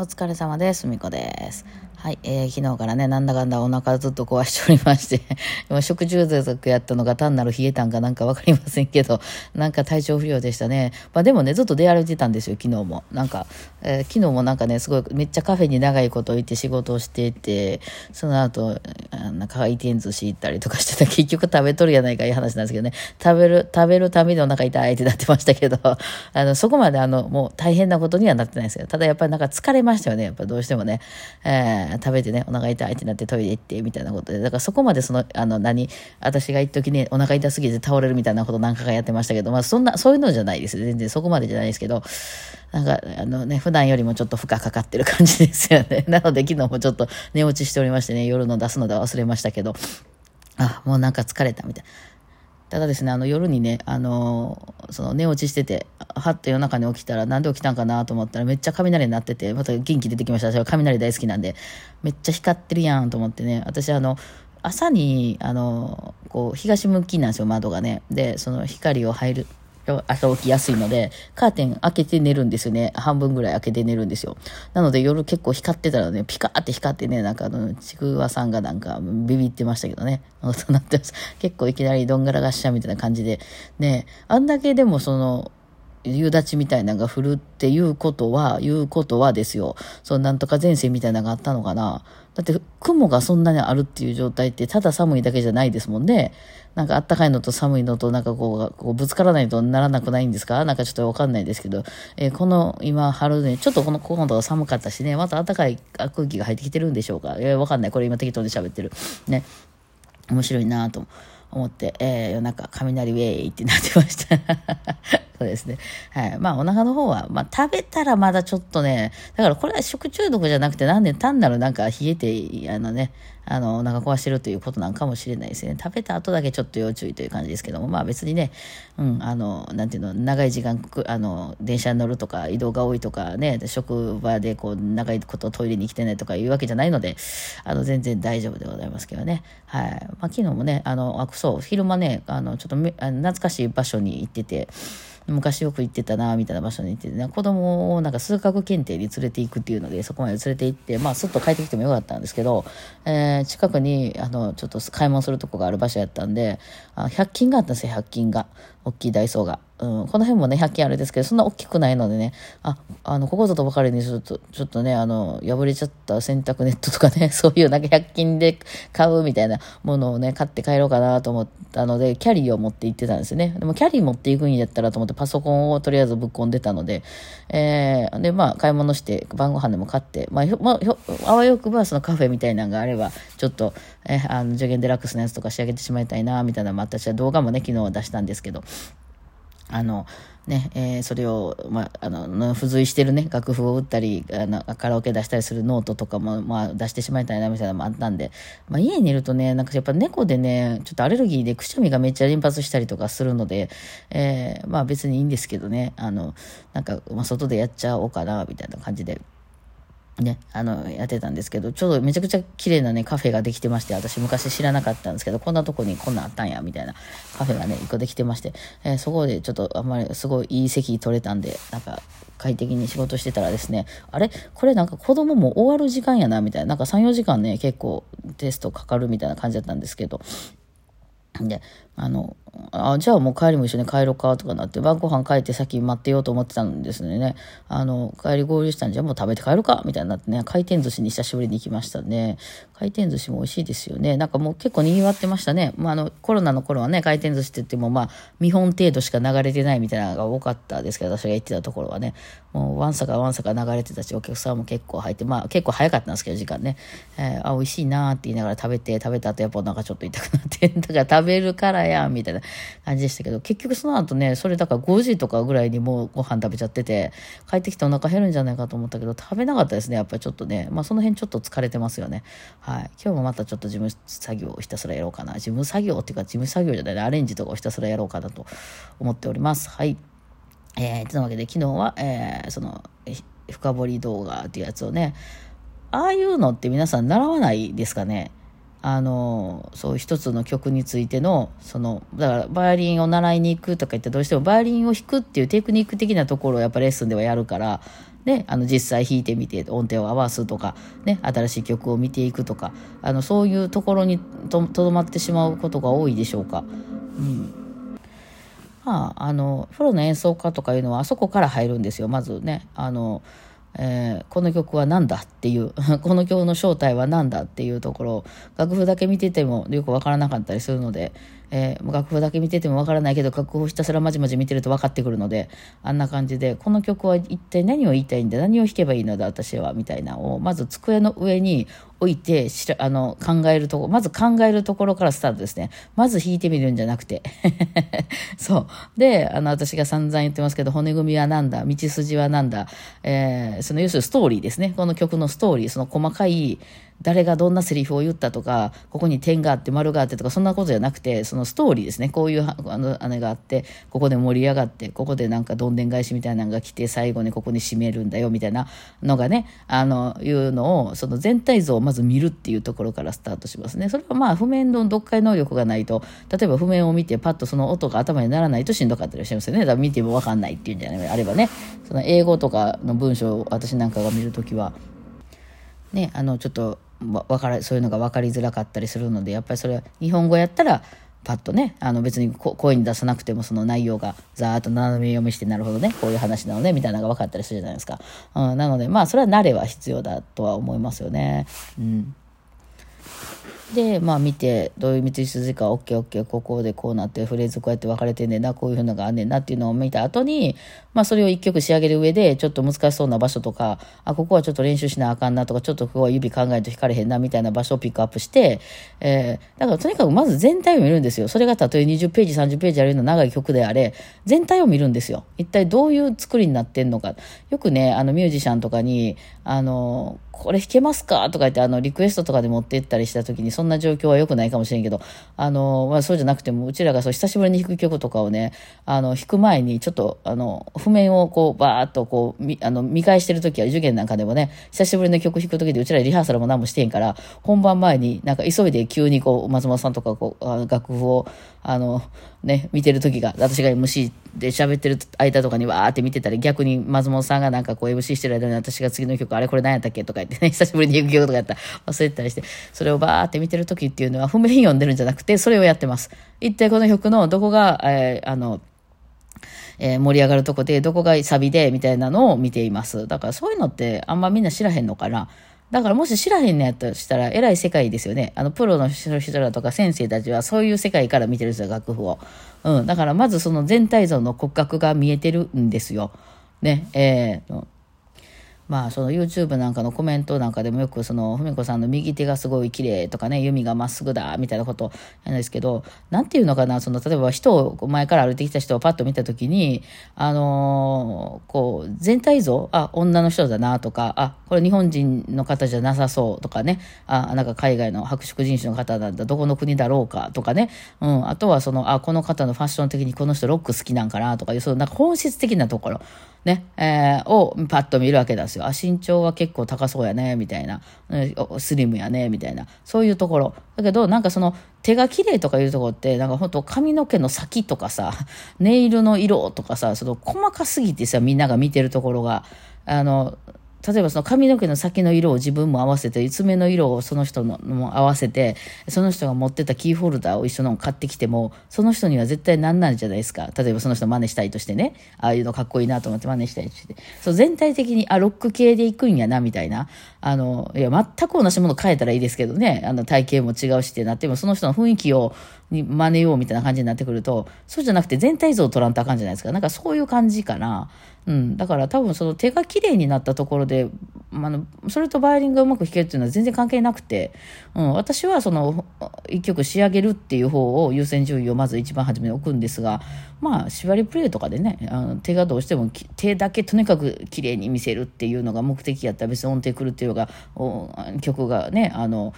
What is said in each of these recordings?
お疲れ様です。みこです。はい、えー、昨日からね、なんだかんだお腹ずっと壊しておりまして、今食中毒やったのが単なる冷えたんかなんかわかりませんけど、なんか体調不良でしたね。まあでもね、ずっと出歩いてたんですよ、昨日も。なんか、えー、昨日もなんかね、すごい、めっちゃカフェに長いこと行って仕事をしていて、その後、なんか回転寿司行ったりとかしてた 結局食べとるやないかいう話なんですけどね、食べる、食べるためにお腹痛いってなってましたけど、あの、そこまであの、もう大変なことにはなってないですよ。ただやっぱりなんか疲れましたよね、やっぱどうしてもね。えー食べてね、お腹痛いってなってトイレ行って、みたいなことで、だからそこまでその、あの、何、私が一時ね、お腹痛すぎて倒れるみたいなこと何回かがやってましたけど、まあそんな、そういうのじゃないです。全然そこまでじゃないですけど、なんか、あのね、普段よりもちょっと負荷かかってる感じですよね。なので昨日もちょっと寝落ちしておりましてね、夜の出すので忘れましたけど、あ、もうなんか疲れたみたいな。ただですね、あの夜にね、あのその寝落ちしてて、はっと夜中に起きたら、なんで起きたんかなと思ったら、めっちゃ雷鳴ってて、また元気出てきました。私は雷大好きなんで、めっちゃ光ってるやんと思ってね、私あの、朝に、あのこう、東向きなんですよ、窓がね。で、その光を入る、朝起きやすいので、カーテン開けて寝るんですよね。半分ぐらい開けて寝るんですよ。なので夜結構光ってたらね、ピカーって光ってね、なんかあの、ちくわさんがなんかビビってましたけどね。そうなってます。結構いきなりどんがらがっしゃみたいな感じで。ね、あんだけでもその、夕立みたいなのが降るっていうことは、いうことはですよ。そのなんとか前線みたいなのがあったのかな。だって雲がそんなにあるっていう状態ってただ寒いだけじゃないですもんね。なんかあったかいのと寒いのとなんかこう、こうぶつからないとならなくないんですか？なんかちょっとわかんないですけど、えー、この今春ね、ちょっとこの今度は寒かったしね、また暖かい空気が入ってきてるんでしょうか？えー、わかんない。これ今適当に喋ってる。ね。面白いなと思って、えー、夜中雷ウェイってなってましたそうですね。はい。まあ、お腹の方は、まあ、食べたらまだちょっとね、だからこれは食中毒じゃなくて、なんで単なるなんか冷えて、あのね、あの、お腹壊してるということなんかもしれないですね。食べた後だけちょっと要注意という感じですけども、まあ別にね、うん、あの、なんていうの、長い時間、あの、電車に乗るとか、移動が多いとかね、職場でこう、長いことトイレに来てないとかいうわけじゃないので、あの、全然大丈夫でございますけどね。はい。まあ昨日もね、あの、あ、そう、昼間ね、あの、ちょっと懐かしい場所に行ってて、昔よく行ってたな、みたいな場所に行って、ね、子供をなんか数学検定に連れて行くっていうので、そこまで連れて行って、まあ、すっと帰ってきてもよかったんですけど、えー、近くに、あの、ちょっと買い物するとこがある場所やったんで、あ100均があったんですよ、100均が。大きいダイソーが。うん、この辺もね、100均あるんですけど、そんな大きくないのでね、あ、あの、ここぞとばかりにちょっと、ちょっとね、あの、破れちゃった洗濯ネットとかね、そういうなんか100均で買うみたいなものをね、買って帰ろうかなと思ったので、キャリーを持って行ってたんですね。でも、キャリー持っていくんやったらと思ってパソコンをとりあえずぶっ込んでたので、えー、で、まあ、買い物して、晩ご飯でも買って、まあ、まあ、あわよくばそのカフェみたいなのがあれば、ちょっと、えあの、助言デラックスのやつとか仕上げてしまいたいな、みたいなのも私は動画もね、昨日は出したんですけど、あの、ね、えー、それを、まあ、あの、付随してるね、楽譜を打ったり、あの、カラオケ出したりするノートとかも、まあ、出してしまいたいな、みたいなのもあったんで、まあ、家にいるとね、なんかやっぱ猫でね、ちょっとアレルギーでくしゃみがめっちゃ連発したりとかするので、えー、まあ別にいいんですけどね、あの、なんか、まあ、外でやっちゃおうかな、みたいな感じで。ね、あの、やってたんですけど、ちょうどめちゃくちゃ綺麗なね、カフェができてまして、私昔知らなかったんですけど、こんなとこにこんなんあったんや、みたいなカフェがね、一個できてまして、えー、そこでちょっとあんまりすごいいい席取れたんで、なんか快適に仕事してたらですね、あれ？これなんか子供も終わる時間やな、みたいな、なんか3、4時間ね、結構テストかかるみたいな感じだったんですけど、で、あの、あ、じゃあもう帰りも一緒に帰ろうかとかなって、晩ご飯帰って先待ってようと思ってたんですね。あの、帰り合流したんじゃもう食べて帰ろうかみたいになってね、回転寿司に久しぶりに行きましたね。回転寿司も美味しいですよね。なんかもう結構賑わってましたね。まあ、あの、コロナの頃はね、回転寿司って言ってもまあ、見本程度しか流れてないみたいなのが多かったですけど、私が行ってたところはね、もうわんさかわんさか流れてたし、お客さんも結構入って、まあ結構早かったんですけど、時間ね。えー、あ、美味しいなって言いながら食べて、食べた後やっぱお腹ちょっと痛くなって、だから食べるからや、みたいな感じでしたけど、結局その後ね、それだから5時とかぐらいにもうご飯食べちゃってて、帰ってきてお腹減るんじゃないかと思ったけど、食べなかったですね、やっぱりちょっとね。まあその辺ちょっと疲れてますよね。はい。今日もまたちょっと事務作業をひたすらやろうかな。事務作業っていうか事務作業じゃない、アレンジとかをひたすらやろうかなと思っております。はい。えー、というわけで昨日は、えー、その、深掘り動画っていうやつをね、ああいうのって皆さん習わないですかね？あのそういう一つの曲についてのそのだからバイオリンを習いに行くとか言ってどうしてもバイオリンを弾くっていうテクニック的なところをやっぱレッスンではやるからね、あの実際弾いてみて音程を合わすとか、ね、新しい曲を見ていくとかあのそういうところにとどまってしまうことが多いでしょうか。うんまあ、あのプロの演奏家とかいうのはあそこから入るんですよまずねあのえー、この曲は何だっていう この曲の正体は何だっていうところ楽譜だけ見ててもよくわからなかったりするので、えー、楽譜だけ見ててもわからないけど楽譜ひたすらまじまじ見てると分かってくるのであんな感じでこの曲は一体何を言いたいんだ何を弾けばいいのだ私はみたいなをまず机の上に置いてしらあの考えるとこまず考えるところからスタートですね。まず弾いてみるんじゃなくて。そう。であの私が散々言ってますけど骨組みは何だ道筋は何だ、えー、その要するにストーリーですね。この曲のストーリーその細かい誰がどんなセリフを言ったとか、ここに点があって丸があってとか、そんなことじゃなくて、そのストーリーですね。こういうあの姉があって、ここで盛り上がって、ここでなんかどんでん返しみたいなのが来て、最後にここに締めるんだよみたいなのがね、あの、いうのを、その全体像をまず見るっていうところからスタートしますね。それはまあ、譜面の読解能力がないと、例えば譜面を見てパッとその音が頭にならないとしんどかったりしますよね。だから見てもわかんないっていうんじゃないあればね、その英語とかの文章を私なんかが見るときは、ね、あの、ちょっと、わからそういうのが分かりづらかったりするのでやっぱりそれは日本語やったらパッとねあの別に声に出さなくてもその内容がざーっと斜め読みしてなるほどねこういう話なのねみたいなのが分かったりするじゃないですか、うん、なのでまあそれは慣れは必要だとは思いますよね。うん。で、まあ見て、どういう道筋か、オッケーオッケー、ここでこうなって、フレーズこうやって分かれてんねんな、こういうふうのがあんねんなっていうのを見た後に、まあそれを一曲仕上げる上で、ちょっと難しそうな場所とか、あ、ここはちょっと練習しなあかんなとか、ちょっとここは指考えると弾かれへんなみたいな場所をピックアップして、えー、だからとにかくまず全体を見るんですよ。それがたとえ20ページ、30ページあるような長い曲であれ、全体を見るんですよ。一体どういう作りになってんのか。よくね、あのミュージシャンとかに、あの、これ弾けますかとか言って、あの、リクエストとかで持って行ったりした時に、そんな状況は良くないかもしれんけど、あの、まあ、そうじゃなくても、うちらがそう、久しぶりに弾く曲とかをね、あの、弾く前に、ちょっと、あの、譜面をこう、バーっとこう、み、あの、見返してるときは、受験なんかでもね、久しぶりの曲弾くときで、うちらリハーサルも何もしてへんから、本番前になんか急いで急にこう、松本さんとかこう、楽譜を、あの、ね、見てる時が、私が MC で喋ってる間とかにわーって見てたり、逆に松本さんがなんかこう MC してる間に私が次の曲、あれこれ何やったっけ？とか言ってね、久しぶりに行く曲とかやったら忘れてたりして、それをバーって見てる時っていうのは譜面読んでるんじゃなくて、それをやってます。一体この曲のどこが、えー、あの、えー、盛り上がるとこで、どこがサビで、みたいなのを見ています。だからそういうのってあんまみんな知らへんのかな。だからもし知らへんのやったらしたら、偉い世界ですよね。あの、プロの人らとか先生たちはそういう世界から見てるんですよ、楽譜を。うん。だからまずその全体像の骨格が見えてるんですよ。ね。えー、まあその YouTube なんかのコメントなんかでもよくその文子さんの右手がすごい綺麗とかね弓がまっすぐだみたいなことなんですけどなんていうのかなその例えば人を前から歩いてきた人をパッと見た時にあのー、こう全体像あ女の人だなとかあこれ日本人の方じゃなさそうとかねあなんか海外の白色人種の方なんだどこの国だろうかとかね、うん、あとはそのあこの方のファッション的にこの人ロック好きなんかなとかいうそのなんか本質的なところ。ね、えー、をパッと見るわけですよ。あ、身長は結構高そうやね、みたいな。スリムやね、みたいな。そういうところ。だけど、なんかその、手が綺麗とかいうところって、なんか本当髪の毛の先とかさ、ネイルの色とかさ、その細かすぎてさ、みんなが見てるところが、あの、例えばその髪の毛の先の色を自分も合わせて、爪の色をその人のも合わせて、その人が持ってたキーホルダーを一緒の買ってきても、その人には絶対何なんじゃないですか。例えばその人真似したいとしてね、ああいうのかっこいいなと思って真似したいとして。そう全体的に、あ、ロック系で行くんやな、みたいな。あの、いや、全く同じもの変えたらいいですけどね、あの体型も違うしってなっても、その人の雰囲気を、に真似ようみたいな感じになってくると、そうじゃなくて全体像を取らんとあかんじゃないですか。なんかそういう感じかな。うん。だから多分その手が綺麗になったところで、あの、それとバイオリンがうまく弾けるっていうのは全然関係なくて、うん。私はその、一曲仕上げるっていう方を優先順位をまず一番初めに置くんですが、まあ、縛りプレイとかでね、あの手がどうしても手だけとにかく綺麗に見せるっていうのが目的やったら別に音程くるっていうのが、曲がね、あの、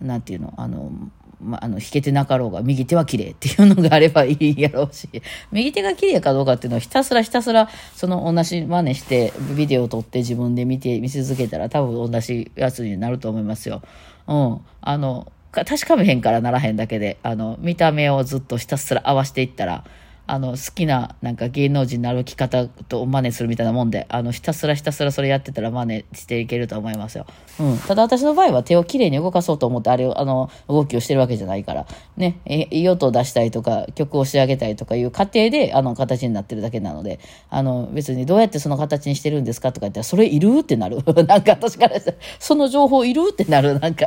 なんていうの、あの、まあ、あの、弾けてなかろうが、右手は綺麗っていうのがあればいいやろうし、右手が綺麗かどうかっていうのはひたすらひたすら、その同じ真似して、ビデオを撮って自分で見て、見続けたら多分同じやつになると思いますよ。うん。あの、確かめへんからならへんだけで、あの、見た目をずっとひたすら合わせていったら、あの、好きな、なんか芸能人の歩き方と真似するみたいなもんで、あの、ひたすらひたすらそれやってたら真似していけると思いますよ。うん。ただ私の場合は手をきれいに動かそうと思って、あれを、あの、動きをしてるわけじゃないから、ね、いい音を出したいとか、曲を仕上げたいとかいう過程で、あの、形になってるだけなので、あの、別にどうやってその形にしてるんですかとか言ったら、それいるってなる。なんか私からしたら、その情報いるってなる、なんか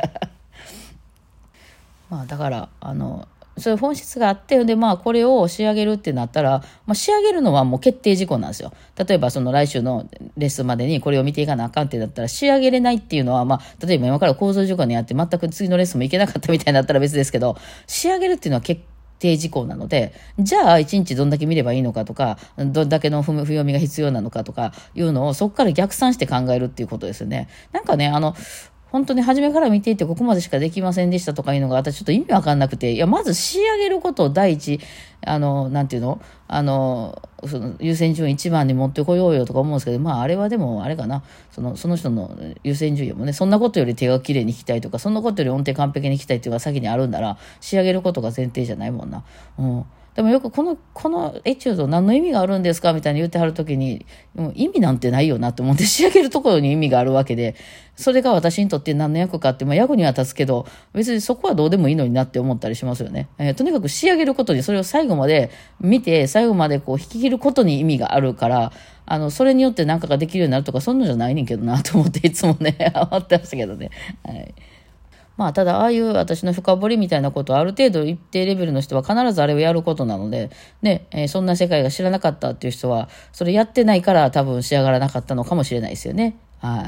まあ、だから、あの、そういう本質があって、で、まあ、これを仕上げるってなったら、まあ、仕上げるのはもう決定事項なんですよ。例えば、その来週のレッスンまでにこれを見ていかなあかんってなったら、仕上げれないっていうのは、まあ、例えば今から構造事項にやって、全く次のレッスンもいけなかったみたいになったら別ですけど、仕上げるっていうのは決定事項なので、じゃあ1日どんだけ見ればいいのかとか、どんだけの不読みが必要なのかとかいうのをそこから逆算して考えるっていうことですよね。なんかね、あの、本当に初めから見ていてここまでしかできませんでしたとかいうのが私ちょっと意味わかんなくて、いや、まず仕上げることを第一、あの、なんていうの？あの、その優先順位一番に持ってこようよとか思うんですけど、まああれはでもあれかな、その、その人の優先順位もね、そんなことより手が綺麗に弾きたいとか、そんなことより音程完璧に弾きたいっていうのが先にあるんなら、仕上げることが前提じゃないもんな。うん。でもよくこの、このエチュード何の意味があるんですかみたいに言ってはるときに、もう意味なんてないよなって思って仕上げるところに意味があるわけで、それが私にとって何の役かって、まあ役には立つけど、別にそこはどうでもいいのになって思ったりしますよね。えー、とにかく仕上げることに、それを最後まで見て、最後までこう引き切ることに意味があるから、あの、それによって何かができるようになるとか、そんなじゃないねんけどなと思っていつもね、思ってましたけどね。はい。まあ、ただ、ああいう私の深掘りみたいなことは、ある程度一定レベルの人は必ずあれをやることなので、ね、えー、そんな世界が知らなかったっていう人は、それやってないから多分仕上がらなかったのかもしれないですよね。はい。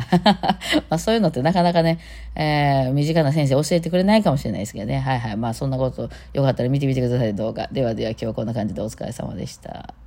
まあそういうのってなかなかね、えー、身近な先生教えてくれないかもしれないですけどね。はいはい。まあそんなことよかったら見てみてください動画。ではでは今日はこんな感じでお疲れ様でした。